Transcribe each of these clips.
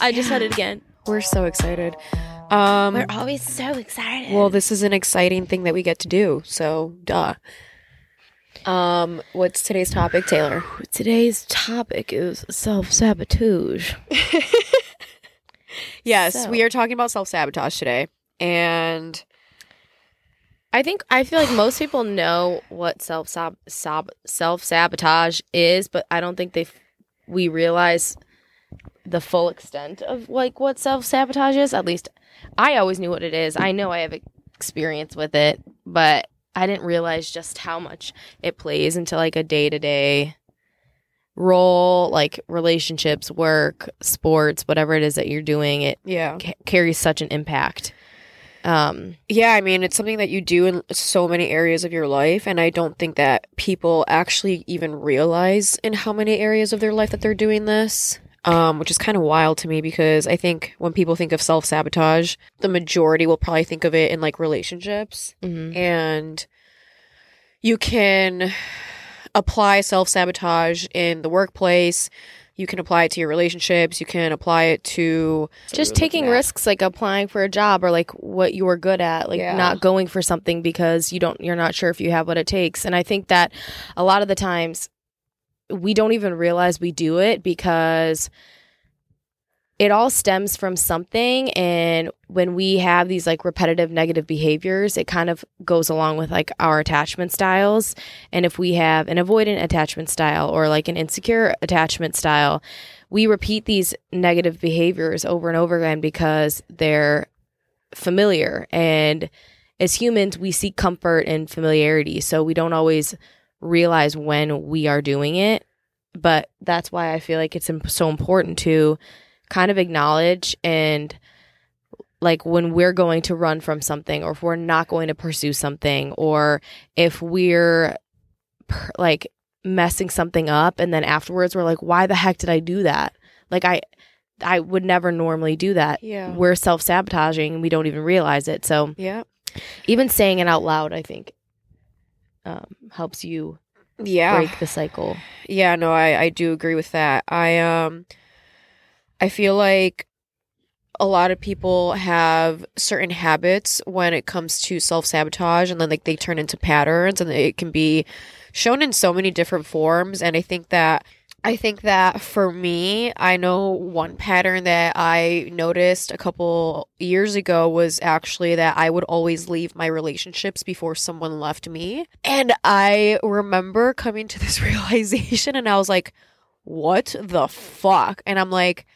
I just said it again. We're so excited. Um, We're always so excited. well, this is an exciting thing that we get to do. So, duh. Um, what's today's topic, Taylor? today's topic is self sabotage. Yes, So- we are talking about self sabotage today, and I think I feel like most people know what self sab self sabotage is, but I don't think they f- we realize the full extent of like what self sabotage is. At least I always knew what it is. I know I have experience with it, but I didn't realize just how much it plays into like a day to day role, like relationships, work, sports, whatever it is that you're doing. It yeah, ca- carries such an impact. Um, yeah. I mean, it's something that you do in so many areas of your life, and I don't think that people actually even realize in how many areas of their life that they're doing this. Um, which is kind of wild to me because I think when people think of self sabotage, the majority will probably think of it in like relationships. mhm. and you can apply self sabotage in the workplace. You can apply it to your relationships. You can apply it to just taking risks like applying for a job or like what you are good at like Yeah. not going for something because you don't you're not sure if you have what it takes and i think that a lot of the times we don't even realize we do it because it all stems from something. And when we have these like repetitive negative behaviors it kind of goes along with like our attachment styles. And if we have an avoidant attachment style or like an insecure attachment style we repeat these negative behaviors over and over again because they're familiar. And as humans we seek comfort and familiarity. So we don't always realize when we are doing it but that's why i feel like it's so important to kind of acknowledge and like when we're going to run from something or if we're not going to pursue something or if we're per- like messing something up and then afterwards we're like why the heck did i do that? Like i i would never normally do that. Yeah, we're self-sabotaging and we don't even realize it. So yeah, even saying it out loud i think um, helps you yeah, break the cycle yeah. No, I I do agree with that. I um, I feel like a lot of people have certain habits when it comes to self sabotage, and then like they turn into patterns, and it can be shown in so many different forms. And I think that I think that for me, I know one pattern that I noticed a couple years ago was actually that I would always leave my relationships before someone left me. And I remember coming to this realization and I was like, what the fuck? And I'm like,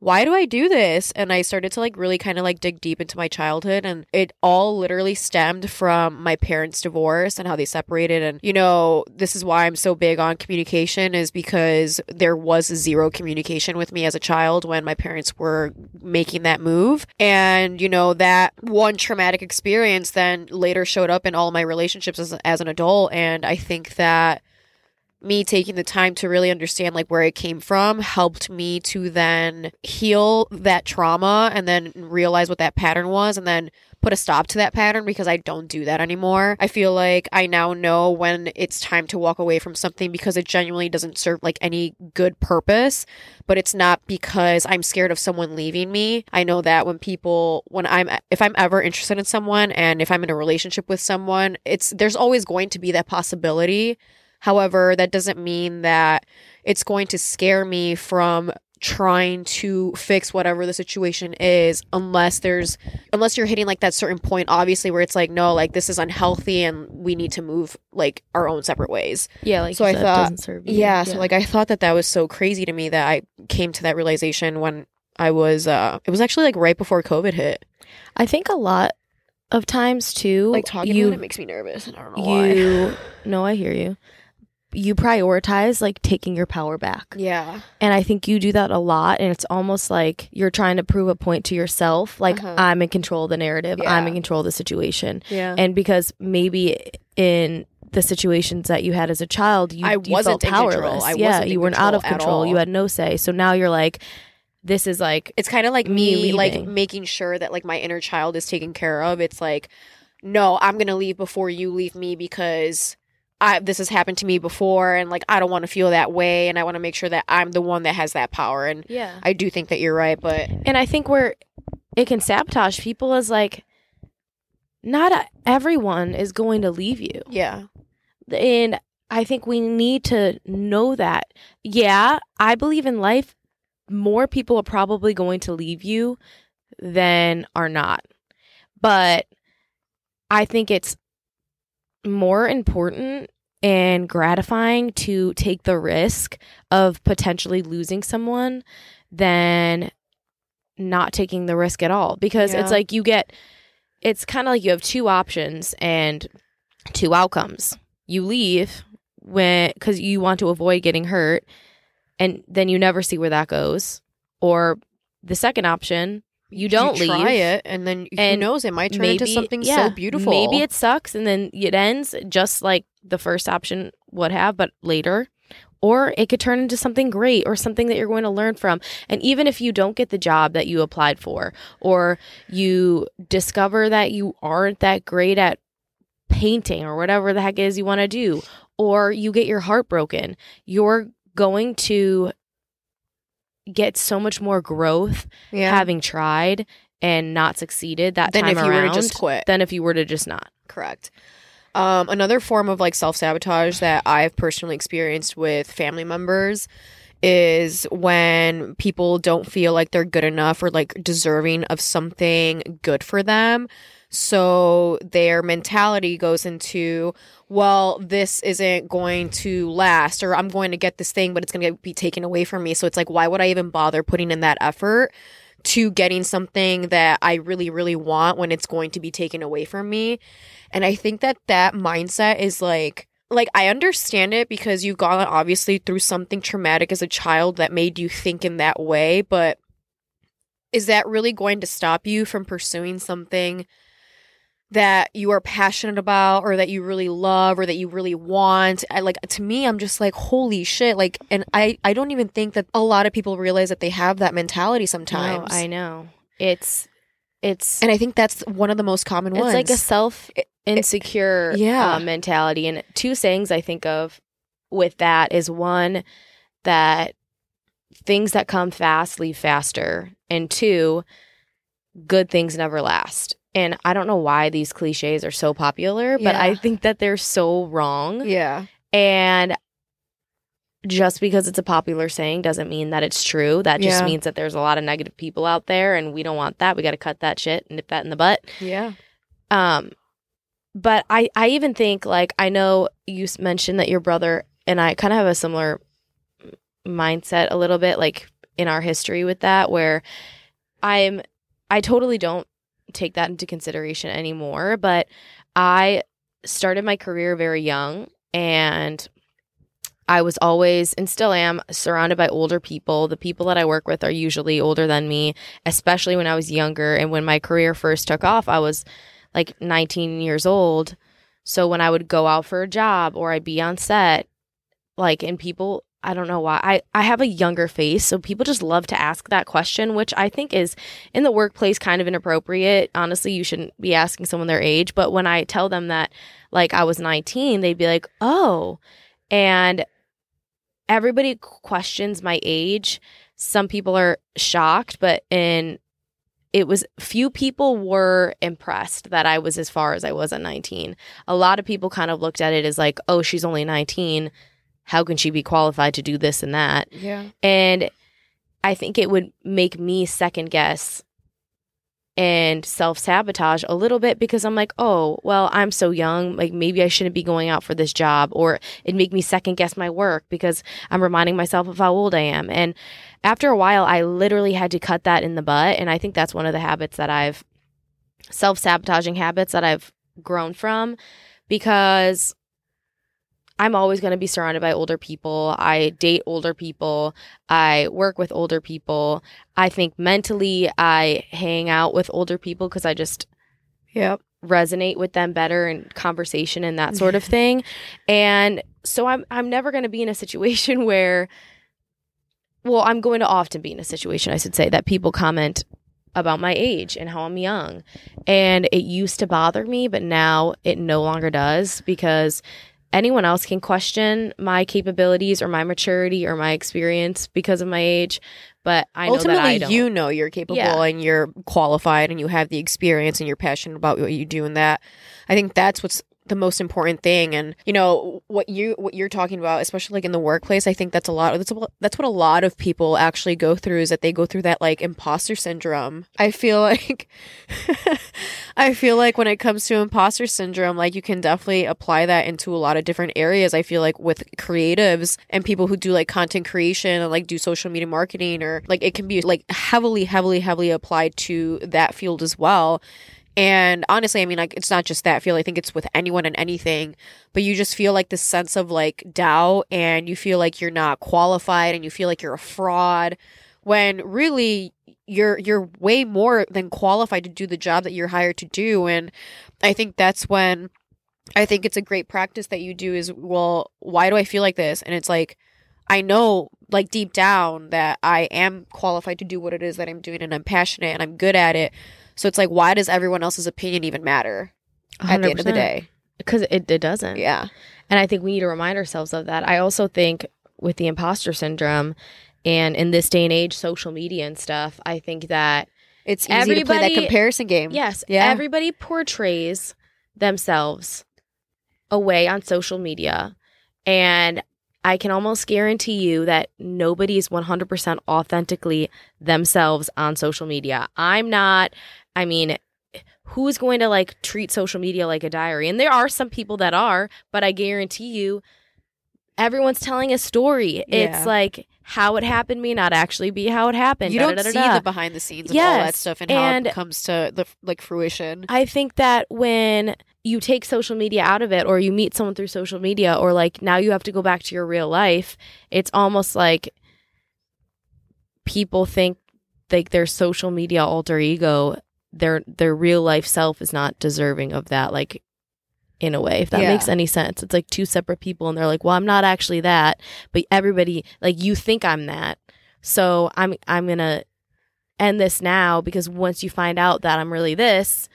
why do I do this? And I started to like really kind of like dig deep into my childhood and it all literally stemmed from my parents' divorce and how they separated. And you know, this is why I'm so big on communication is because there was zero communication with me as a child when my parents were making that move. And you know that one traumatic experience then later showed up in all my relationships as, as an adult. And I think that me taking the time to really understand like where it came from helped me to then heal that trauma and then realize what that pattern was and then put a stop to that pattern because I don't do that anymore. I feel like I now know when it's time to walk away from something because it genuinely doesn't serve like any good purpose, but it's not because I'm scared of someone leaving me. I know that when people when I'm if I'm ever interested in someone and if I'm in a relationship with someone, it's there's always going to be that possibility However, that doesn't mean that it's going to scare me from trying to fix whatever the situation is unless there's unless you're hitting like that certain point obviously where it's like no like this is unhealthy and we need to move like our own separate ways. Yeah like So I thought- you. yeah, so like i thought that that was so crazy to me that i came to that realization when i was uh it was actually like right before covid hit. I think a lot of times too like talking you about it makes me nervous and i don't know why. No i hear you you prioritize like taking your power back. Yeah. And i think you do that a lot and it's almost like you're trying to prove a point to yourself like Uh-huh. i'm in control of the narrative. I'm in control of the situation. Yeah. And because maybe in the situations that you had as a child you, I you wasn't felt in control. powerless. I yeah wasn't you weren't out of control you had no say. So now you're like this is like it's kind of like me me, like making sure that like my inner child is taken care of. It's like no i'm gonna leave before you leave me because I this has happened to me before and like I don't want to feel that way and I want to make sure that I'm the one that has that power and Yeah. I do think that you're right, but And I think where it can sabotage people is like, not everyone is going to leave you. yeah. And I think we need to know that. Yeah, I believe in life, more people are probably going to leave you than are not. But I think it's more important and gratifying to take the risk of potentially losing someone than not taking the risk at all. Because Yeah. it's like you get it's kind of like you have two options and two outcomes. You leave when because you want to avoid getting hurt and then you never see where that goes. Or the second option you don't you try leave it and then who knows it might turn into something yeah, so beautiful. maybe it sucks and then it ends just like the first option would have but later or it could turn into something great or something that you're going to learn from and even if you don't get the job that you applied for or you discover that you aren't that great at painting or whatever the heck it is you want to do or you get your heart broken you're going to get so much more growth yeah. having tried and not succeeded that than time if you around were to just quit. than if you were to just not. Correct. Um, another form of like self sabotage that I've personally experienced with family members is when people don't feel like they're good enough or like deserving of something good for them. So their mentality goes into, well, this isn't going to last, or I'm going to get this thing, but it's going to be taken away from me. So it's like, why would I even bother putting in that effort to getting something that I really, really want when it's going to be taken away from me? And I think that that mindset is like, like I understand it because you've gone obviously through something traumatic as a child that made you think in that way, but is that really going to stop you from pursuing something that you are passionate about or that you really love or that you really want? I like to me I'm just like holy shit like and I I don't even think that a lot of people realize that they have that mentality sometimes. No, I know. It's it's and I think that's one of the most common it's ones. It's like a self insecure yeah. uh, mentality. And two sayings I think of with that is one that things that come fast leave faster, and two, good things never last. And I don't know why these cliches are so popular, but I think that they're so wrong. yeah. And just because it's a popular saying doesn't mean that it's true. That just Yeah. means that there's a lot of negative people out there and we don't want that. We got to cut that shit and nip that in the butt. Yeah. Um but I I even think like I know you mentioned that your brother and I kind of have a similar mindset a little bit like in our history with that where I'm I totally don't take that into consideration anymore, but I started my career very young and I was always and still am surrounded by older people. The people that I work with are usually older than me, especially when I was younger. And when my career first took off, I was like 19 years old. So when I would go out for a job or I'd be on set, like, and people, I don't know why, I, I have a younger face. So people just love to ask that question, which I think is in the workplace kind of inappropriate. Honestly, you shouldn't be asking someone their age. But when I tell them that, like, I was 19, they'd be like, oh. And everybody questions my age. Some people are shocked, but in it was few people were impressed that I was as far as I was at 19. A lot of people kind of looked at it as like, "Oh, she's only 19. How can she be qualified to do this and that?" Yeah. And I think it would make me second guess and self sabotage a little bit because I'm like, oh, well, I'm so young. Like, maybe I shouldn't be going out for this job. Or it'd make me second guess my work because I'm reminding myself of how old I am. And after a while, I literally had to cut that in the butt. And I think that's one of the habits that I've self sabotaging habits that I've grown from because I'm always going to be surrounded by older people. I date older people. I work with older people. I think mentally I hang out with older people because I just Yep. resonate with them better in conversation and that sort of thing. And so I'm I'm never going to be in a situation where well, I'm going to often be in a situation I should say that people comment about my age and how I'm young. And it used to bother me, but now it no longer does because anyone else can question my capabilities or my maturity or my experience because of my age, but I know Ultimately, that I don't. you know you're capable Yeah. and you're qualified and you have the experience and you're passionate about what you do and that. I think that's what's the most important thing. And you know what you what you're talking about especially like in the workplace i think that's a lot that's, a, that's what a lot of people actually go through is that they go through that like imposter syndrome. I feel like i feel like when it comes to imposter syndrome like you can definitely apply that into a lot of different areas. I feel like with creatives and people who do like content creation and like do social media marketing or like it can be like heavily heavily heavily applied to that field as well and honestly, I mean, like, it's not just that feel. I think it's with anyone and anything, but you just feel like this sense of like doubt and you feel like you're not qualified and you feel like you're a fraud when really you're, you're way more than qualified to do the job that you're hired to do. And I think that's when I think it's a great practice that you do is, well, why do I feel like this? And it's like, I know like deep down that I am qualified to do what it is that I'm doing and I'm passionate and I'm good at it. So it's like, why does everyone else's opinion even matter at the end of the day? Because it, it doesn't. Yeah. And I think we need to remind ourselves of that. I also think with the imposter syndrome and in this day and age, social media and stuff, I think that, It's easy to play that comparison game. yes, Yeah. everybody portrays themselves away on social media. And I can almost guarantee you that nobody is 100% authentically themselves on social media. I'm not, I mean, who's going to like treat social media like a diary? And there are some people that are, but I guarantee you, everyone's telling a story. Yeah. It's like how it happened may not actually be how it happened. You don't see Da-da-da-da-da. the behind the scenes of all that stuff and how it comes to the like fruition. I think that when you take social media out of it or you meet someone through social media or like now you have to go back to your real life, it's almost like people think like their social media alter ego, their their real life self is not deserving of that like in a way if that Yeah. makes any sense. It's like two separate people and they're like, "Well, I'm not actually that." But everybody like you think I'm that. So I'm I'm going to end this now because once you find out that I'm really this,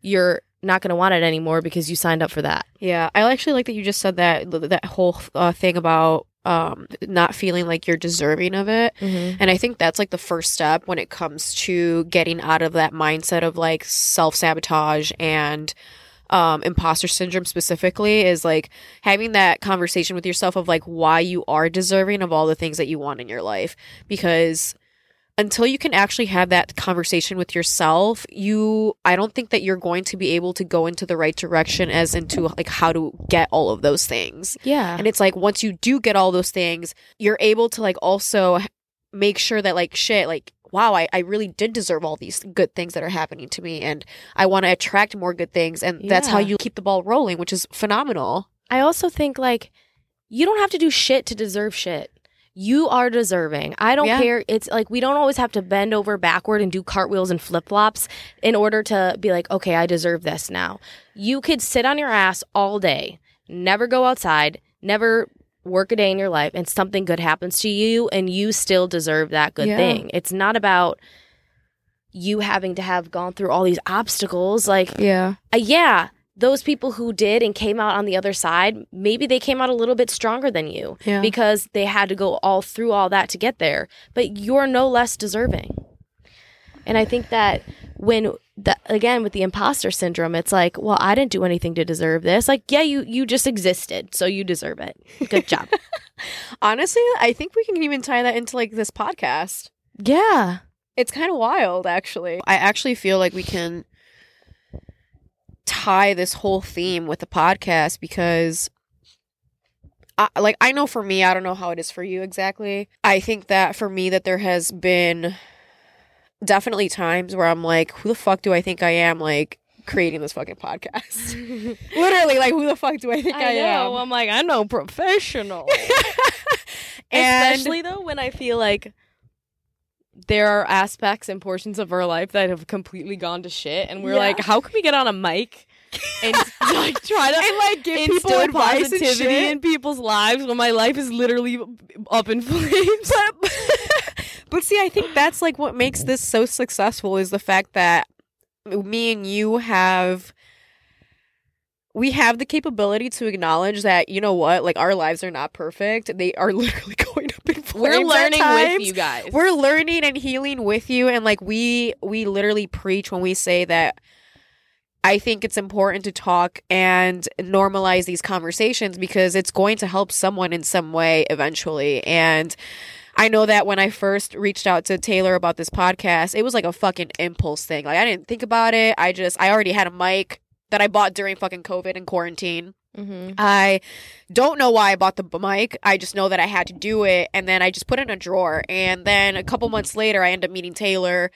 you're not going to want it anymore because you signed up for that. Yeah, I actually like that you just said that that whole uh, thing about um not feeling like you're deserving of it. And I think that's like the first step when it comes to getting out of that mindset of like self sabotage and um, imposter syndrome specifically is like having that conversation with yourself of like why you are deserving of all the things that you want in your life. Because until you can actually have that conversation with yourself, you, I don't think that you're going to be able to go into the right direction as into like how to get all of those things. Yeah. And it's like once you do get all those things, you're able to like also make sure that like shit, like wow, I, I really did deserve all these good things that are happening to me and I want to attract more good things and that's how you keep the ball rolling, which is phenomenal. I also think like you don't have to do shit to deserve shit. You are deserving. I don't Yeah. care. It's like we don't always have to bend over backward and do cartwheels and flip flops in order to be like, okay, I deserve this now. You could sit on your ass all day, never go outside, never work a day in your life, and something good happens to you, and you still deserve that good Yeah. thing. It's not about you having to have gone through all these obstacles. Like, Yeah. uh, yeah, those people who did and came out on the other side, maybe they came out a little bit stronger than you Yeah. because they had to go all through all that to get there. But you're no less deserving. And I think that when the, again with the imposter syndrome, it's like, well, I didn't do anything to deserve this. Like, yeah, you you just existed, so you deserve it. Good job. Honestly, I think we can even tie that into like this podcast. yeah. It's kind of wild, actually. I actually feel like we can tie this whole theme with the podcast because, I, like, I know for me, I don't know how it is for you exactly. I think that for me, that there has been definitely times where I'm like, who the fuck do I think I am? Like, creating this fucking podcast. Literally, like, who the fuck do I think I, am? I'm like, I know professional. And- Especially though when I feel like there are aspects and portions of our life that have completely gone to shit, and we're Yeah. like, how can we get on a mic and like try to and like give people advice and positivity shit. in people's lives when my life is literally up in flames? But see, I think that's like what makes this so successful is the fact that me and you have we have the capability to acknowledge that you know what, like our lives are not perfect. They are literally going up in flames. We're learning with you guys. We're learning and healing with you, and like we we literally preach when we say that. I think it's important to talk and normalize these conversations because it's going to help someone in some way eventually. And I know that when I first reached out to Taylor about this podcast, it was like a fucking impulse thing. Like I didn't think about it. I just I already had a mic that I bought during fucking COVID and quarantine. mm-hmm. I don't know why I bought the mic. I just know that I had to do it, and then I just put it in a drawer. And then a couple months later, I end up meeting Taylor,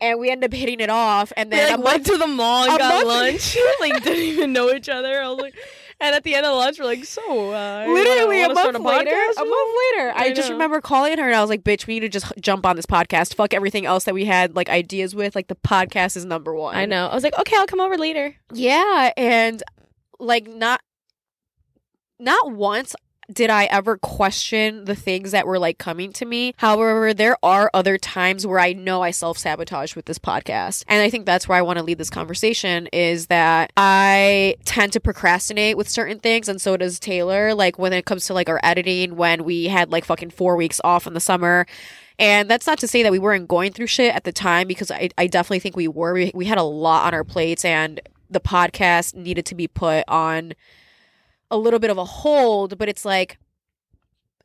and we end up hitting it off. And then like went month, to the mall and got month- lunch. like didn't even know each other. I was like, and at the end of lunch, we're like, so uh, literally a month start later, a month later, I, I just know. remember calling her, and I was like, "Bitch, we need to just jump on this podcast. Fuck everything else that we had like ideas with. Like the podcast is number one. I know. I was like, okay, I'll come over later. Yeah, and like not not once did I ever question the things that were like coming to me. However, there are other times where I know I self-sabotage with this podcast. And I think that's where I want to lead this conversation is that I tend to procrastinate with certain things and so does Taylor. Like when it comes to like our editing when we had like fucking 4 weeks off in the summer and that's not to say that we weren't going through shit at the time because I, I definitely think we were. We, we had a lot on our plates and the podcast needed to be put on a little bit of a hold, but it's like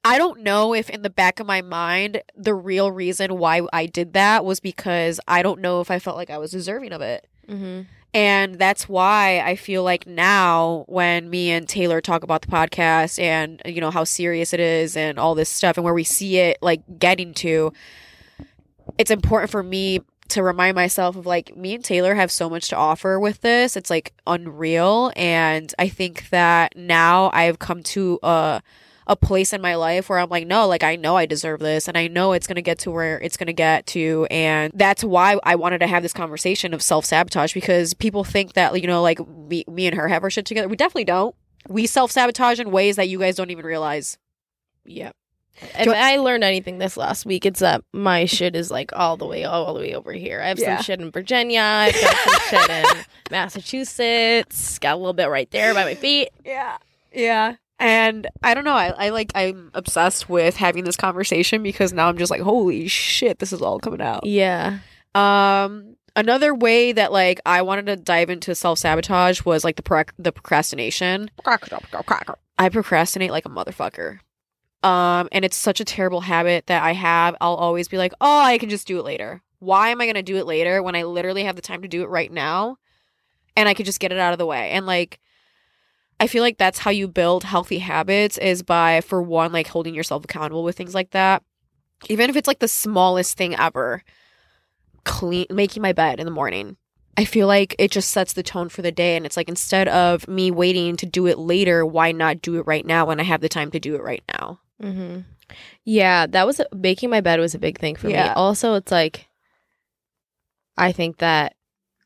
I don't know if in the back of my mind the real reason why I did that was because I don't know if I felt like I was deserving of it. Mm-hmm. And that's why I feel like now when me and Taylor talk about the podcast and you know how serious it is and all this stuff and where we see it like getting to it's important for me to remind myself of like me and Taylor have so much to offer with this. It's like unreal and I think that now I've come to a a place in my life where I'm like, no, like I know I deserve this and I know it's going to get to where it's going to get to. And that's why I wanted to have this conversation of self sabotage because people think that, you know, like me, me and her have our shit together. We definitely don't. We self sabotage in ways that you guys don't even realize. Yep. If I learned anything this last week, it's that my shit is like all the way, all the way over here. I have Yeah. some shit in Virginia. I've got some shit in Massachusetts. Got a little bit right there by my feet. Yeah. Yeah. And I don't know. I, I like, I'm obsessed with having this conversation because now I'm just like, holy shit, this is all coming out. Yeah. Um, another way that like I wanted to dive into self sabotage was like the proc- the procrastination. I procrastinate like a motherfucker. Um, and it's such a terrible habit that I have. I'll always be like, oh, I can just do it later. Why am I gonna do it later when I literally have the time to do it right now, and I could just get it out of the way? And like, I feel like that's how you build healthy habits is by, for one, like holding yourself accountable with things like that. Even if it's like the smallest thing ever, clean making my bed in the morning. I feel like it just sets the tone for the day. And it's like instead of me waiting to do it later, why not do it right now when I have the time to do it right now? Mm-hmm. Yeah, that was making my bed was a big thing for me. Also, it's like I think that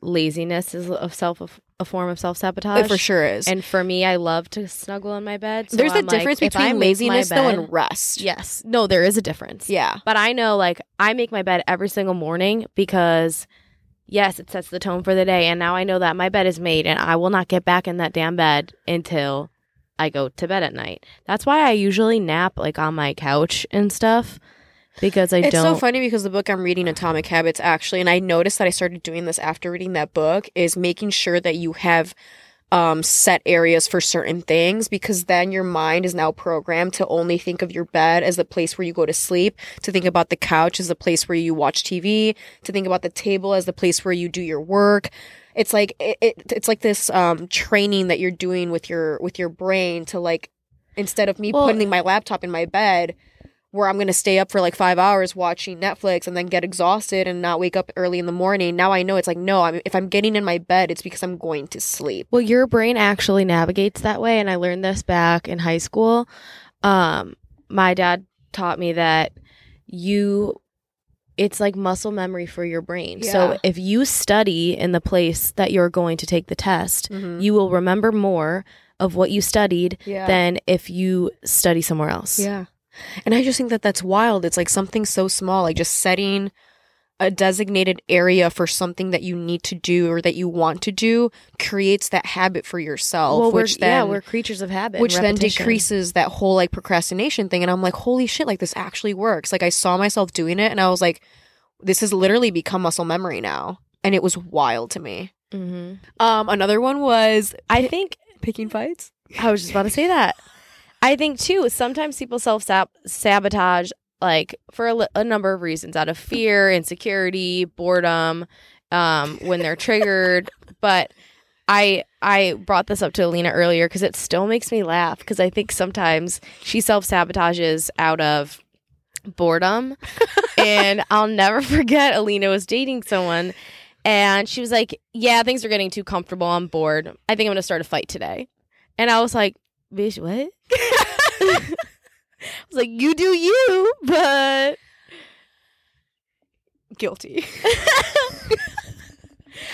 laziness is of self a form of self sabotage. It for sure is. And for me, I love to snuggle in my bed. So There's a I'm like, difference if between laziness though and rest. yes, no, there is a difference. Yeah. But I know, like, I make my bed every single morning because, yes, it sets the tone for the day. And now I know that my bed is made and I will not get back in that damn bed until I go to bed at night. That's why I usually nap, like, on my couch and stuff because I it's don't. It's so funny because the book I'm reading, Atomic Habits, actually, and I noticed that I started doing this after reading that book, is making sure that you have um, set areas for certain things because then your mind is now programmed to only think of your bed as the place where you go to sleep, to think about the couch as the place where you watch TV, to think about the table as the place where you do your work. It's like it, it it's like this um, training that you're doing with your with your brain to like instead of me Well- putting my laptop in my bed where I'm going to stay up for like five hours watching Netflix and then get exhausted and not wake up early in the morning. Now I know it's like, no, I'm, if I'm getting in my bed, it's because I'm going to sleep. Well, your brain actually navigates that way, and I learned this back in high school. Um, my dad taught me that you it's like muscle memory for your brain. Yeah. So if you study in the place that you're going to take the test, you will remember more of what you studied Yeah. than if you study somewhere else. yeah. And I just think that that's wild. It's like something so small, like just setting a designated area for something that you need to do or that you want to do creates that habit for yourself, well, which we're, then yeah, we're creatures of habit, which then decreases that whole like procrastination thing and i'm like holy shit like this actually works like i saw myself doing it and i was like this has literally become muscle memory now and it was wild to me Mhm. um another one was I think picking fights I was just about to say that. I think too. Sometimes people self sabotage, like for a, li- a number of reasons, out of fear, insecurity, boredom, um, when they're triggered. But I I brought this up to Alina earlier because it still makes me laugh because I think sometimes she self sabotages out of boredom, and I'll never forget Alina was dating someone. And she was like, Yeah, things are getting too comfortable. I'm bored. I think I'm going to start a fight today. And I was like, Bitch, what? I was like, You do you, but guilty.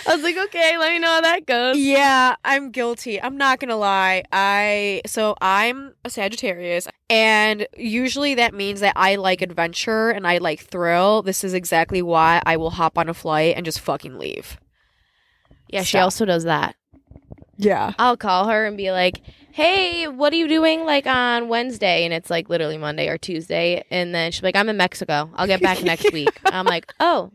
I was like, Okay, let me know how that goes. yeah i'm guilty. I'm not gonna lie. I so i'm a sagittarius and usually that means that i like adventure and i like thrill. This is exactly why i will hop on a flight and just fucking leave. Yeah, she also does that. yeah. I'll call her and be like, "Hey, what are you doing like on Wednesday?" And it's like literally Monday or Tuesday, and then she's like, "I'm in Mexico. I'll get back next week." I'm like, "Oh,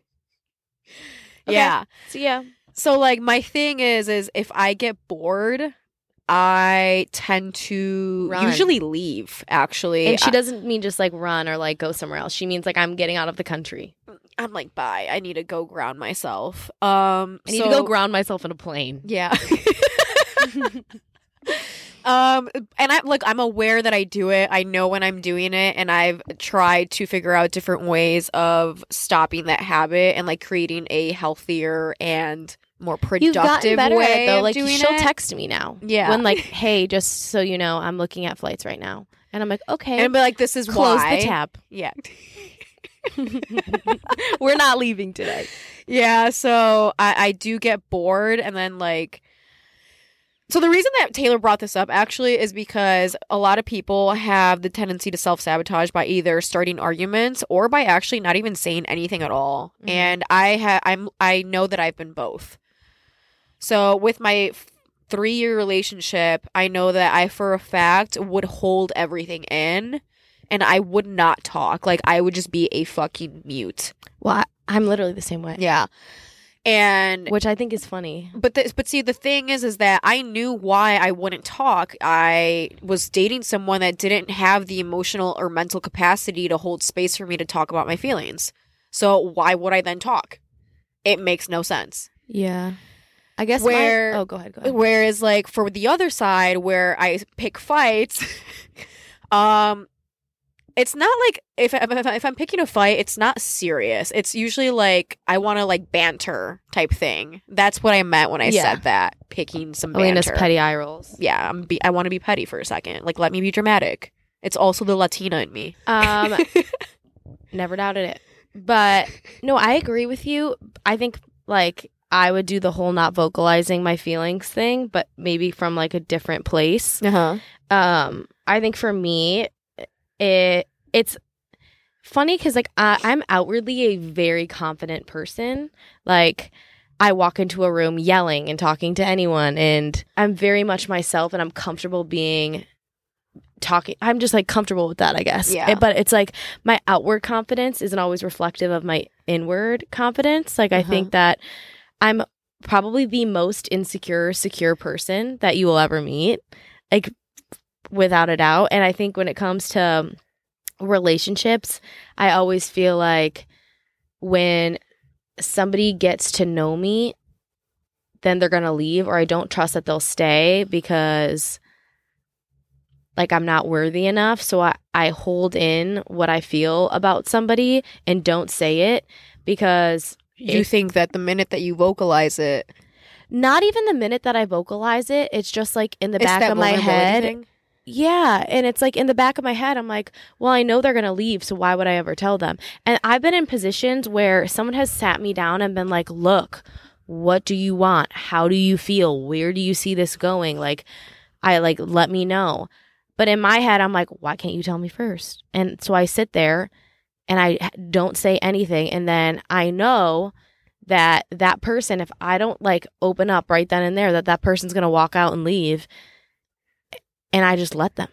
okay. yeah See ya." So like my thing is is if I get bored, I tend to Run. usually leave actually. And she doesn't mean just like run or like go somewhere else. She means like I'm getting out of the country. I'm like bye. I need to go ground myself. Um I need so- to go ground myself in a plane. Yeah. um and I like I'm aware that I do it. I know when I'm doing it and I've tried to figure out different ways of stopping that habit and like creating a healthier and more You've productive gotten better way at it though. Like she'll it. text me now. Yeah. When like, "Hey, just so you know, I'm looking at flights right now." And I'm like, "Okay." and be like this is Close why. the tab. Yeah. We're not leaving today. Yeah, so I, I do get bored and then like so the reason that Taylor brought this up actually is because a lot of people have the tendency to self-sabotage by either starting arguments or by actually not even saying anything at all. Mhm. And I ha- I'm I know that I've been both. So with my f- 3-year relationship, I know that I for a fact would hold everything in and I would not talk. Like I would just be a fucking mute. Well, I, I'm literally the same way. Yeah. And Which I think is funny. but the, but see the thing is is that I knew why I wouldn't talk. I was dating someone that didn't have the emotional or mental capacity to hold space for me to talk about my feelings. So why would I then talk? It makes no sense. Yeah. I guess my- Where- oh, go ahead. Go ahead. Whereas like for the other side where I pick fights, um it's not like if if, if I'm picking a fight, it's not serious. It's usually like I want to like banter type thing. That's what I meant when I Yeah. said that. Picking some banter. Elena's petty eye rolls. Yeah, I'm be- I want to be petty for a second. Like let me be dramatic. It's also the Latina in me. Um, never doubted it. But no, I agree with you. I think like I would do the whole not vocalizing my feelings thing, but maybe from like a different place. Uh-huh. Um, I think for me, it it's funny because like I, I'm outwardly a very confident person. Like I walk into a room yelling and talking to anyone, and I'm very much myself, and I'm comfortable being talking. I'm just like comfortable with that, I guess. Yeah. It- but it's like my outward confidence isn't always reflective of my inward confidence. Like I Uh-huh. think that I'm probably the most insecure, secure person that you will ever meet. Like without a doubt. And I think when it comes to um, relationships, I always feel like when somebody gets to know me, then they're going to leave, or I don't trust that they'll stay because like I'm not worthy enough. So I, I hold in what I feel about somebody and don't say it because You think that the minute that you vocalize it, not even the minute that I vocalize it, it's just like in the it's back of my head. thing? Yeah. And it's like in the back of my head, I'm like, well, I know they're going to leave. So why would I ever tell them? And I've been in positions where someone has sat me down and been like, look, what do you want? How do you feel? Where do you see this going? Like, I like, let me know. But in my head, I'm like, why can't you tell me first? And so I sit there and I don't say anything and then I know that that person if I don't like open up right then and there that that person's going to walk out and leave and I just let them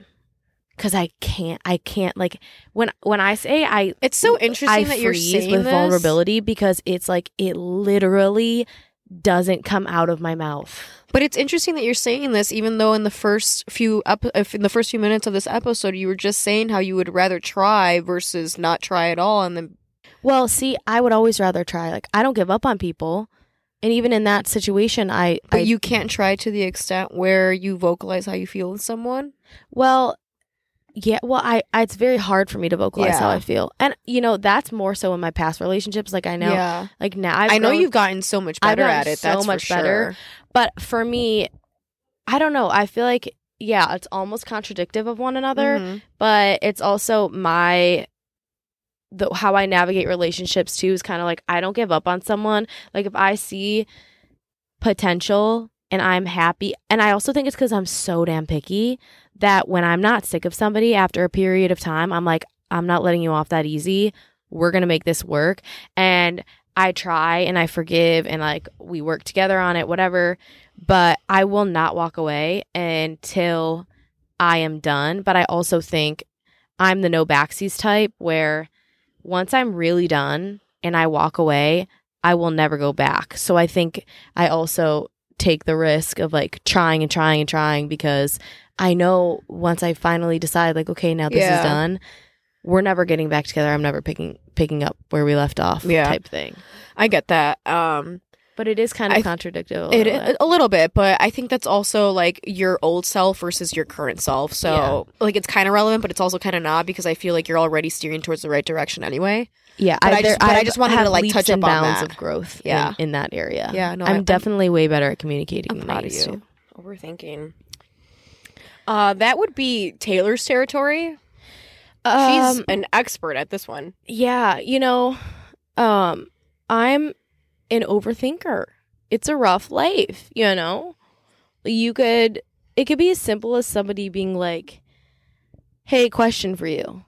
cuz I can't I can't like when when I say I It's so interesting I that you're saying with this. vulnerability because it's like it literally doesn't come out of my mouth. But it's interesting that you're saying this, even though in the first few ep- in the first few minutes of this episode, you were just saying how you would rather try versus not try at all, and then Well, see, I would always rather try. Like I don't give up on people. And even in that situation, I but I you can't try to the extent where you vocalize how you feel with someone. Well, yeah, well, I, I it's very hard for me to vocalize how I feel, and you know that's more so in my past relationships. Like I know, Yeah, like now I've i know grown- you've gotten so much better at it. so That's much for better. sure. but for me, I don't know. I feel like yeah, it's almost contradictive of one another, Mhm. but it's also my the how I navigate relationships too is kind of like I don't give up on someone. Like if I see potential and I'm happy, and I also think it's because I'm so damn picky that when I'm not sick of somebody after a period of time, I'm like I'm not letting you off that easy. We're gonna make this work, and I try and I forgive and like we work together on it, whatever. But I will not walk away until I am done. But I also think I'm the no backsies type where once I'm really done and I walk away, I will never go back. So I think I also take the risk of like trying and trying and trying because I know once I finally decide like okay, now this Yeah. is done, we're never getting back together. I'm never picking picking up where we left off Yeah. type thing. I get that. Um, But it is kind of I- contradictory. It i- a little bit, but I think that's also like your old self versus your current self. So like it's kind of relevant, but it's also kind of not because I feel like you're already steering towards the right direction anyway. Yeah, But I just- but I just wanted to, like, touch and up on bounds that. of growth. Yeah. in, in that area. Yeah, no, I'm I- I'm- definitely way better at communicating. I'm than proud I of used you. to. Overthinking. Uh, that would be Taylor's territory. Um, She's an expert at this one. yeah, you know, um, I'm an overthinker. It's a rough life, you know. You could, it could be as simple as somebody being like, "Hey, question for you,"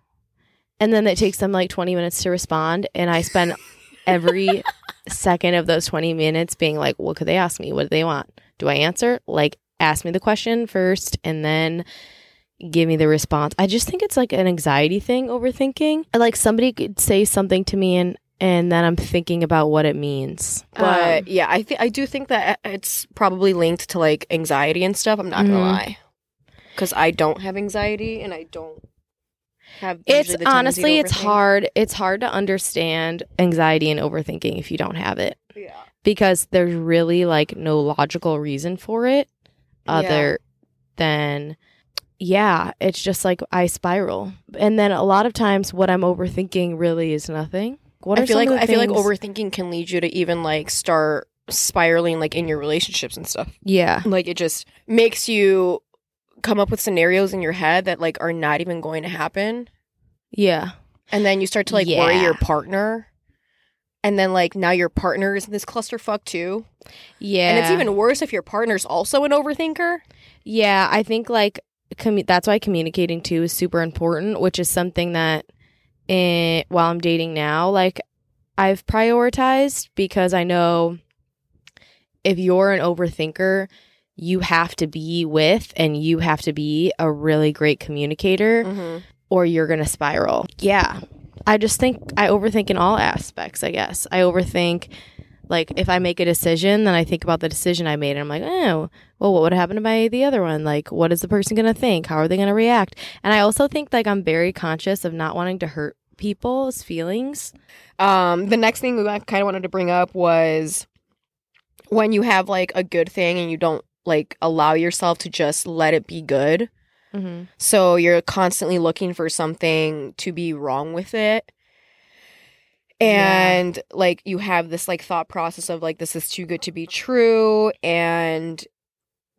and then it takes them like 20 minutes to respond, and I spend every second of those 20 minutes being like, "What could they ask me? What do they want? Do I answer? Like, ask me the question first, and then." give me the response. I just think it's like an anxiety thing, overthinking. Like somebody could say something to me and and then I'm thinking about what it means. But Um, yeah, I think I do think that it's probably linked to like anxiety and stuff. I'm not gonna Mhm. lie, because I don't have anxiety and I don't have. it's the honestly it's hard. It's hard to understand anxiety and overthinking if you don't have it Yeah. because there's really like no logical reason for it other than yeah, it's just like I spiral. And then a lot of times what I'm overthinking really is nothing. What I feel like I feel like overthinking can lead you to even like start spiraling like in your relationships and stuff. Yeah. Like it just makes you come up with scenarios in your head that like are not even going to happen, Yeah. and then you start to like worry your partner. And then, like now, your partner is in this clusterfuck too, Yeah. and it's even worse if your partner's also an overthinker. Yeah, I think like commu- that's why communicating too is super important, which is something that eh, while I'm dating now, like I've prioritized because I know if you're an overthinker, you have to be with and you have to be a really great communicator Mm-hmm. or you're going to spiral. Yeah. I just think I overthink in all aspects, I guess. I overthink like if I make a decision, then I think about the decision I made and I'm like, "Oh, well what would happen to my the other one? Like what is the person going to think? How are they going to react?" And I also think like I'm very conscious of not wanting to hurt people's feelings. Um, the next thing we kind of wanted to bring up was when you have like a good thing and you don't like allow yourself to just let it be good. Mm-hmm. So you're constantly looking for something to be wrong with it. Yeah. And like you have this like thought process of like this is too good to be true and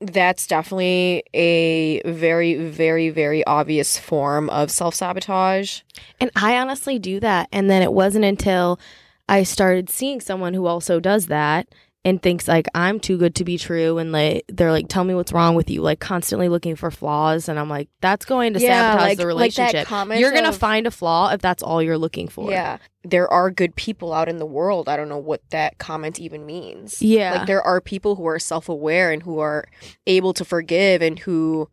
that's definitely a very very very obvious form of self-sabotage. And I honestly do that. And then it wasn't until I started seeing someone who also does that and thinks like I'm too good to be true and like they're like tell me what's wrong with you like constantly looking for flaws and I'm like that's going to Yeah, sabotage like- the relationship. comment you're going to of- find a flaw if that's all you're looking for. Yeah. There are good people out in the world. I don't know what that comment even means. Yeah. Like there are people who are self-aware and who are able to forgive and who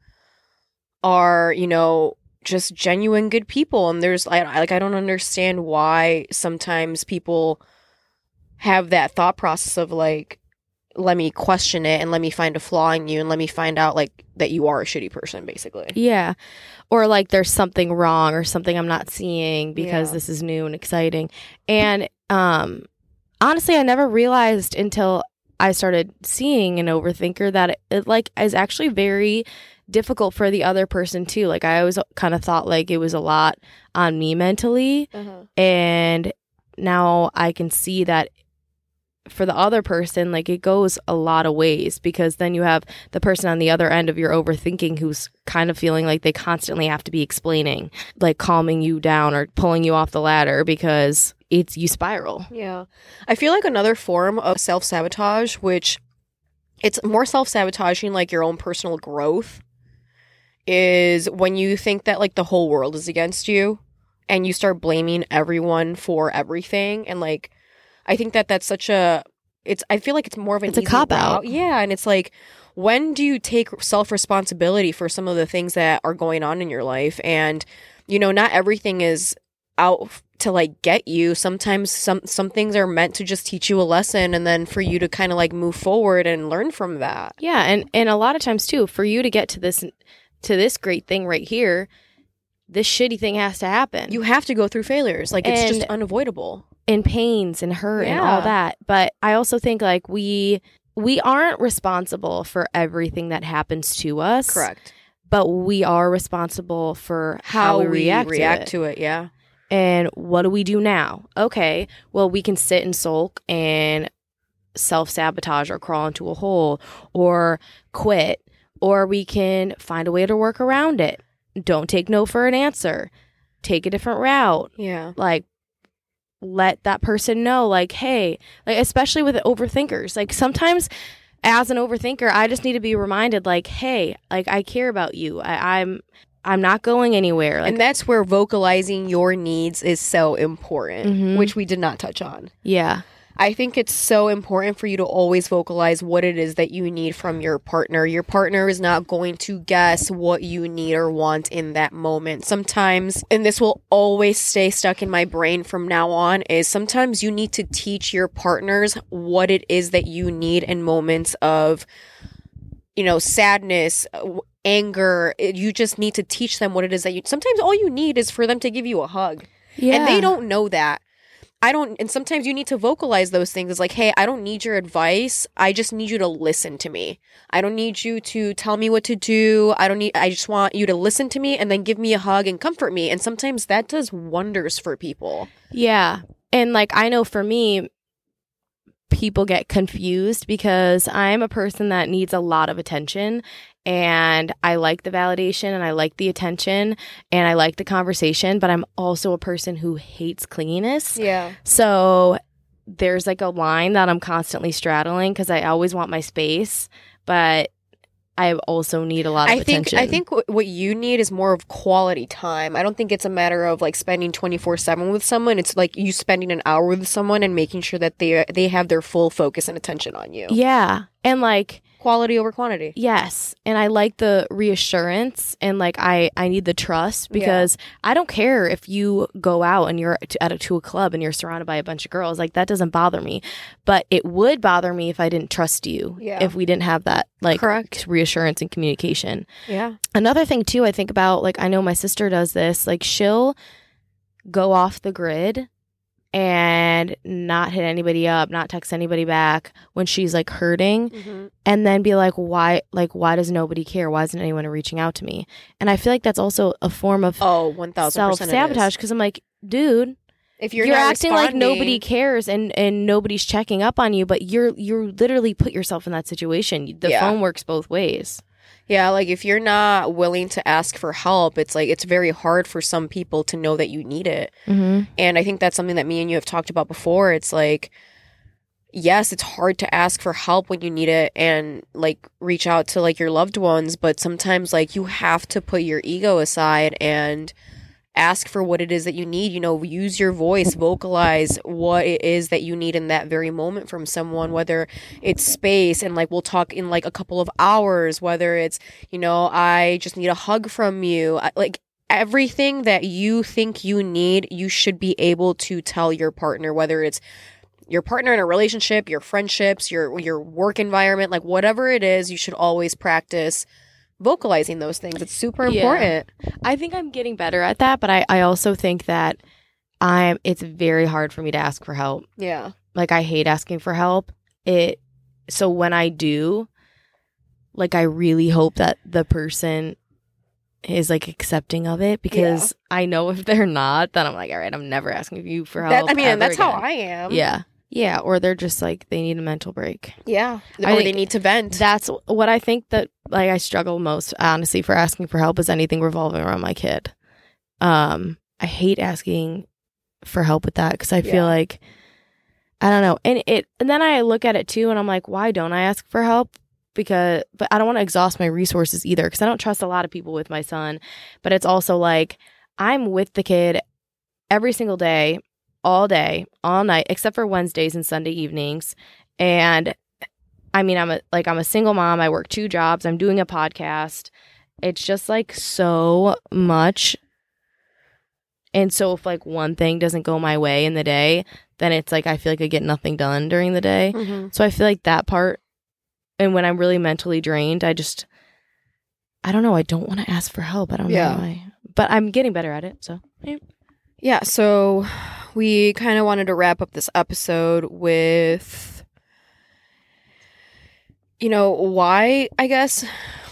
are, you know, just genuine good people and there's I- like I don't understand why sometimes people have that thought process of like let me question it and let me find a flaw in you and let me find out like that you are a shitty person basically. Yeah. Or like there's something wrong or something I'm not seeing because Yeah. this is new and exciting. And um honestly I never realized until I started seeing an overthinker that it, it like is actually very difficult for the other person too. Like I always kind of thought like it was a lot on me mentally and now I can see that for the other person like it goes a lot of ways because then you have the person on the other end of your overthinking who's kind of feeling like they constantly have to be explaining like calming you down or pulling you off the ladder because it's you spiral Yeah. I feel like another form of self sabotage, which it's more self sabotaging like your own personal growth, is when you think that like the whole world is against you and you start blaming everyone for everything. And like, I think that that's such a, it's, I feel like it's more of an It's a easy cop-out. Yeah. And it's like, when do you take self responsibility for some of the things that are going on in your life? And, you know, not everything is out to like get you sometimes some some things are meant to just teach you a lesson and then for you to kind of like move forward and learn from that yeah and and a lot of times too for you to get to this to this great thing right here this shitty thing has to happen you have to go through failures like it's just unavoidable and pains and hurt and all that. But I also think like we we aren't responsible for everything that happens to us. correct But we are responsible for how, we react, react to, it. to it yeah And what do we do now? Okay, well we can sit and sulk and self sabotage or crawl into a hole or quit, or we can find a way to work around it. Don't take no for an answer. Take a different route yeah like let that person know like hey like especially with overthinkers. Like sometimes as an overthinker i just need to be reminded like hey like i care about you. I, i'm i'm not going anywhere. Like and that's where vocalizing your needs is so important Mhm. which we did not touch on. Yeah I think it's so important for you to always vocalize what it is that you need from your partner. Your partner is not going to guess what you need or want in that moment. Sometimes, and this will always stay stuck in my brain from now on, is sometimes you need to teach your partners what it is that you need in moments of, you know, sadness, anger. You just need to teach them what it is that you. Sometimes all you need is for them to give you a hug yeah and they don't know that i don't and sometimes you need to vocalize those things. It's like hey i don't need your advice. I just need you to listen to me. I don't need you to tell me what to do. I don't need i just want you to listen to me and then give me a hug and comfort me. And sometimes that does wonders for people. Yeah. And like i know for me people get confused because i'm a person that needs a lot of attention and I like the validation and I like the attention and I like the conversation, but I'm also a person who hates clinginess. yeah So there's like a line that I'm constantly straddling because I always want my space, but I also need a lot of I think attention. I think wh- what you need is more of quality time. I don't think it's a matter of like spending 24/7 with someone. It's like you spending an hour with someone and making sure that they they have their full focus and attention on you. Yeah. And like Quality over quantity. Yes, and I like the reassurance and like I I need the trust because I don't care if you go out and you're at a, to a club and you're surrounded by a bunch of girls like that doesn't bother me, but it would bother me if I didn't trust you. Yeah. If we didn't have that like Correct. reassurance and communication. Yeah. Another thing too I think about like I know my sister does this like she'll go off the grid and not hit anybody up, not text anybody back when she's like hurting Mm-hmm. and then be like why like why does nobody care? Why isn't anyone reaching out to me? And i feel like that's also a form of Oh, one thousand self-sabotage because i'm like dude If you're, you're, acting like nobody cares and and nobody's checking up on you but you're you're literally put yourself in that situation. The Yeah. phone works both ways Yeah, like if you're not willing to ask for help, it's like it's very hard for some people to know that you need it. mm-hmm. And I think that's something that me and you have talked about before. It's like yes, it's hard to ask for help when you need it and like reach out to like your loved ones, but sometimes like you have to put your ego aside and ask for what it is that you need. You know, use your voice, vocalize what it is that you need in that very moment from someone, whether it's space and like we'll talk in like a couple of hours, whether it's, you know, I just need a hug from you. Like everything that you think you need, you should be able to tell your partner, whether it's your partner in a relationship, your friendships, your your work environment, like whatever it is, you should always practice vocalizing those things. It's super Yeah. important. I think I'm getting better at that, but I, I also think that I'm it's very hard for me to ask for help. Yeah. Like I hate asking for help. It so when I do, like I really hope that the person is like accepting of it because I know if they're not, then I'm like, all right, I'm never asking you for help. That, I mean, that's how. I am. Yeah. Yeah. Or they're just like they need a mental break. Yeah. I or they need to vent. That's what I think that like I struggle most honestly for asking for help is anything revolving around my kid. Um I hate asking for help with that cuz I feel Yeah. like I don't know. And it and then I look at it too and I'm like why don't I ask for help? Because but I don't want to exhaust my resources either cuz I don't trust a lot of people with my son. But it's also like I'm with the kid every single day, all day, all night except for Wednesdays and Sunday evenings. And I mean, I'm a like I'm a single mom. I work two jobs. I'm doing a podcast. It's just like so much. And so if like one thing doesn't go my way in the day, then it's like I feel like I get nothing done during the day. Mhm. So I feel like that part and when I'm really mentally drained, I just I don't know, I don't want to ask for help. I don't Yeah. know why. But I'm getting better at it. So yeah. Yeah. So we kind of wanted to wrap up this episode with, you know, why I guess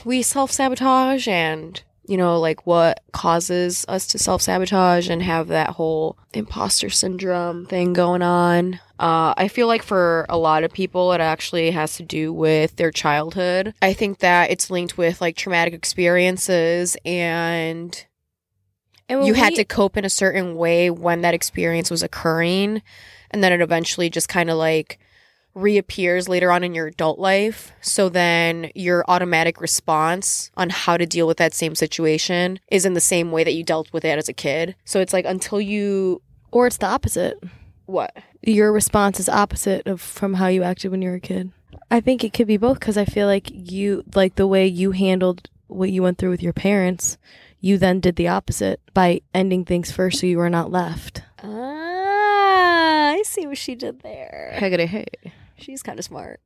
we self sabotage and, you know, like what causes us to self sabotage and have that whole imposter syndrome thing going on. Uh, I feel like for a lot of people, it actually has to do with their childhood. I think that it's linked with like traumatic experiences and You had to cope in a certain way when that experience was occurring and then it eventually just kind of like reappears later on in your adult life so then your automatic response on how to deal with that same situation is in the same way that you dealt with it as a kid so it's like until you or it's the opposite. what your response is opposite of from how you acted when you were a kid. I think it could be both because I feel like you like the way you handled what you went through with your parents. You then did the opposite by ending things first, so you were not left. ah i see what she did there Higgity hey. she's kind of smart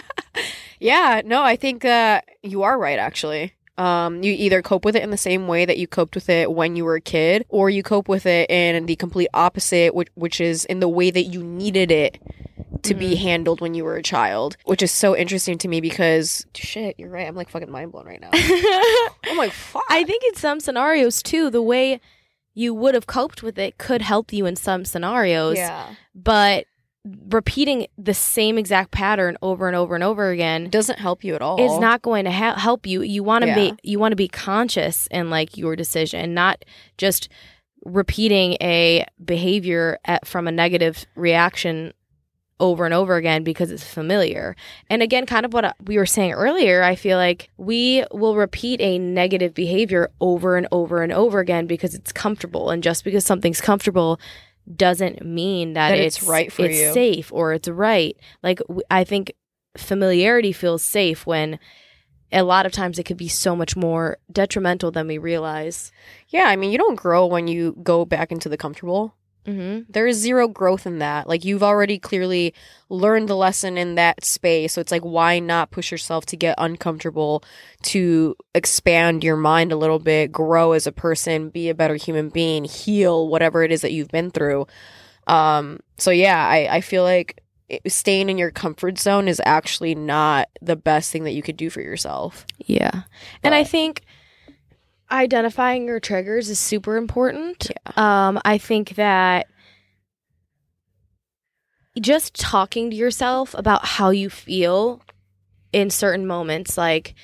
yeah no i think that you are right actually um, you either cope with it in the same way that you coped with it when you were a kid or you cope with it in the complete opposite which, which is in the way that you needed it to be mm-hmm. handled when you were a child which is so interesting to me because shit you're right i'm like fucking mind blown right now i'm like fuck I think in some scenarios too, the way you would have coped with it could help you in some scenarios. yeah But repeating the same exact pattern over and over and over again doesn't help you at all It's not going to ha- help you. You want to Yeah. be you want to be conscious in like your decision, not just repeating a behavior at, from a negative reaction over and over again because it's familiar. And again, kind of what we were saying earlier, I feel like we will repeat a negative behavior over and over and over again because it's comfortable. And just because something's comfortable doesn't mean that, That it's it's, right for it's you. safe or it's right. Like I think familiarity feels safe when a lot of times it could be so much more detrimental than we realize. yeah i mean you don't grow when you go back into the comfortable Mm-hmm. there is zero growth in that. Like you've already clearly learned the lesson in that space. So it's like why not push yourself to get uncomfortable, to expand your mind a little bit, grow as a person, be a better human being, heal whatever it is that you've been through. Um so yeah, I I feel like staying in your comfort zone is actually not the best thing that you could do for yourself. Yeah. And I think identifying your triggers is super important. Yeah. Um, I think that just talking to yourself about how you feel in certain moments, like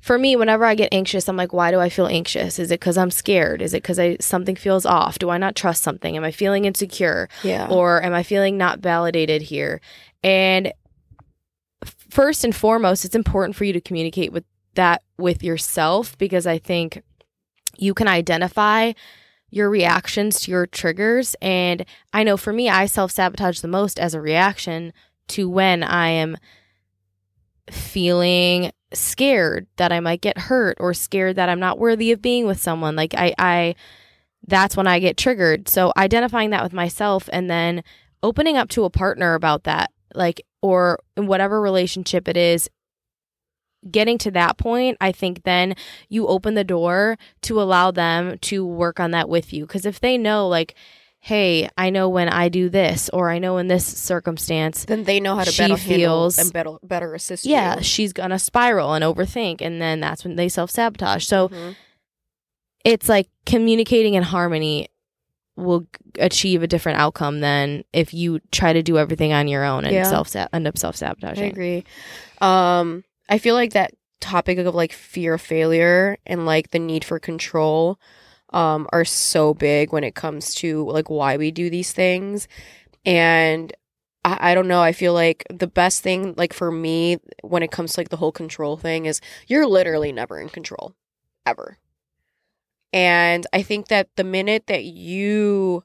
for me, whenever I get anxious, I'm like, why do I feel anxious? Is it because I'm scared? Is it because I something feels off? Do I not trust something? Am I feeling insecure? Yeah. Or am I feeling not validated here? And first and foremost, it's important for you to communicate with that with yourself because I think you can identify your reactions to your triggers. And I know for me, I self sabotage the most as a reaction to when I am feeling scared that I might get hurt or scared that I'm not worthy of being with someone. Like I, I, that's when I get triggered. So identifying that with myself and then opening up to a partner about that, like, or in whatever relationship it is, getting to that point, I think then you open the door to allow them to work on that with you. Because if they know, like, hey, I know when I do this, or I know in this circumstance, then they know how to better feels- and better better assist you. yeah, you. she's gonna spiral and overthink, and then that's when they self sabotage. So Mhm. it's like communicating in harmony will achieve a different outcome than if you try to do everything on your own and Yeah. self end up self sabotaging. I agree. Um, I feel like that topic of like fear of failure and like the need for control um are so big when it comes to like why we do these things. And I, I don't know, I feel like the best thing like for me when it comes to like the whole control thing is you're literally never in control. Ever. And I think that the minute that you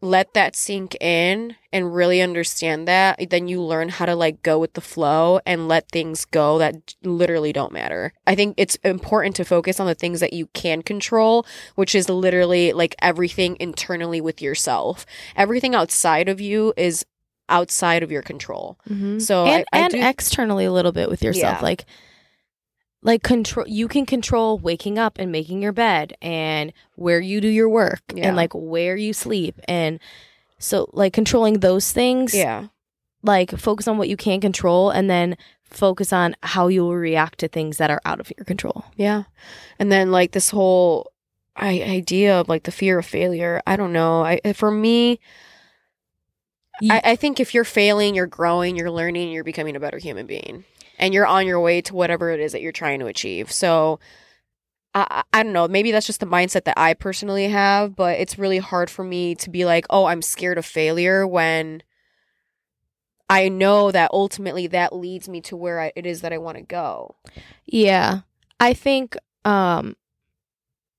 let that sink in and really understand that, then you learn how to like go with the flow and let things go that literally don't matter. I think it's important to focus on the things that you can control, which is literally like everything internally with yourself. Everything outside of you is outside of your control. Mhm. So and, I, I and do, externally a little bit with yourself, Yeah. like like control. You can control waking up and making your bed, and where you do your work, Yeah. and like where you sleep, and so like controlling those things. yeah. like focus on what you can control, and then focus on how you will react to things that are out of your control. Yeah. And then like this whole I- idea of like the fear of failure, I don't know. I eh, for me Ye- I, I think if you're failing, you're growing, you're learning, you're becoming a better human being. And you're on your way to whatever it is that you're trying to achieve. So I, I don't know. Maybe that's just the mindset that I personally have, but it's really hard for me to be like, oh, I'm scared of failure when I know that ultimately that leads me to where I, it is that I want to go. Yeah. I think um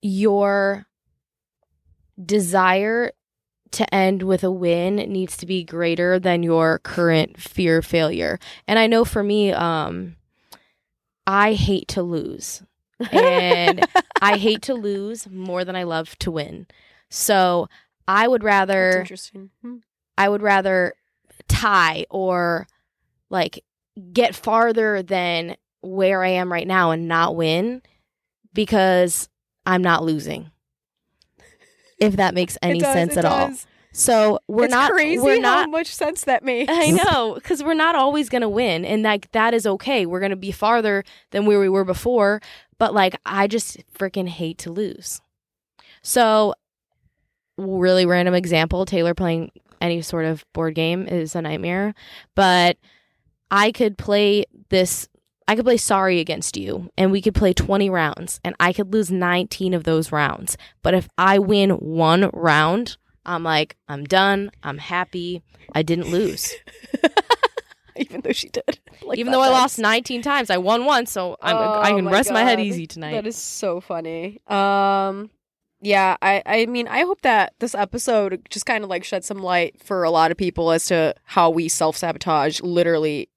your desire to end with a win needs to be greater than your current fear of failure. And I know for me um I hate to lose. And I hate to lose more than I love to win. So I would That's rather interesting. Hmm. I would rather tie or like get farther than where I am right now and not win because I'm not losing. If that makes any does, sense at all. So we're it's not crazy we're how not much sense that makes. I know cuz we're not always going to win and like that is okay. We're going to be farther than where we were before, but like I just freaking hate to lose. So really random example, Taylor playing any sort of board game is a nightmare, but I could play this I could play sorry against you and we could play 20 rounds and I could lose 19 of those rounds. But if I win one round, I'm like, I'm done. I'm happy. I didn't lose. Even though she did. Like Even though I lost 19 times, I won once, so I'm, I Oh can my rest my head easy tonight. That is so funny. Um yeah, I I mean, I hope that this episode just kind of like shed some light for a lot of people as to how we self-sabotage literally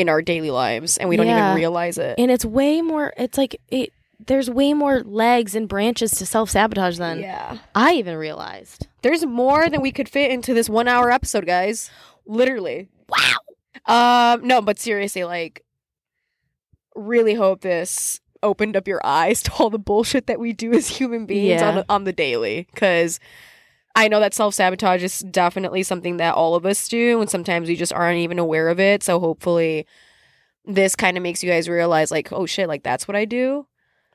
in our daily lives and we don't Yeah. even realize it. and it's way more, it's like, it. there's way more legs and branches to self sabotage than yeah. I even realized. There's more than we could fit into this 1-hour episode, guys. Literally. Wow. Um, no, but seriously, like, really hope this opened up your eyes to all the bullshit that we do as human beings on Yeah. the on the daily. Because I know that self sabotage is definitely something that all of us do, and sometimes we just aren't even aware of it. So hopefully, this kind of makes you guys realize, like, oh shit, like that's what I do.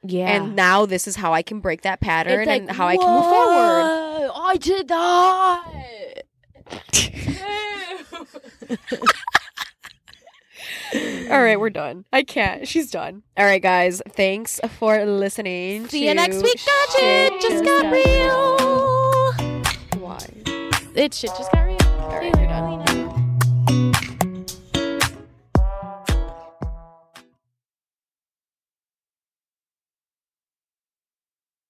Yeah. And now this is how I can break that pattern like, and how I can move forward. I did that. All right, we're done. I can't. She's done. All right, guys. Thanks for listening. See you next week, Gotcha. Just got real. It shit just got real. All right, you're done.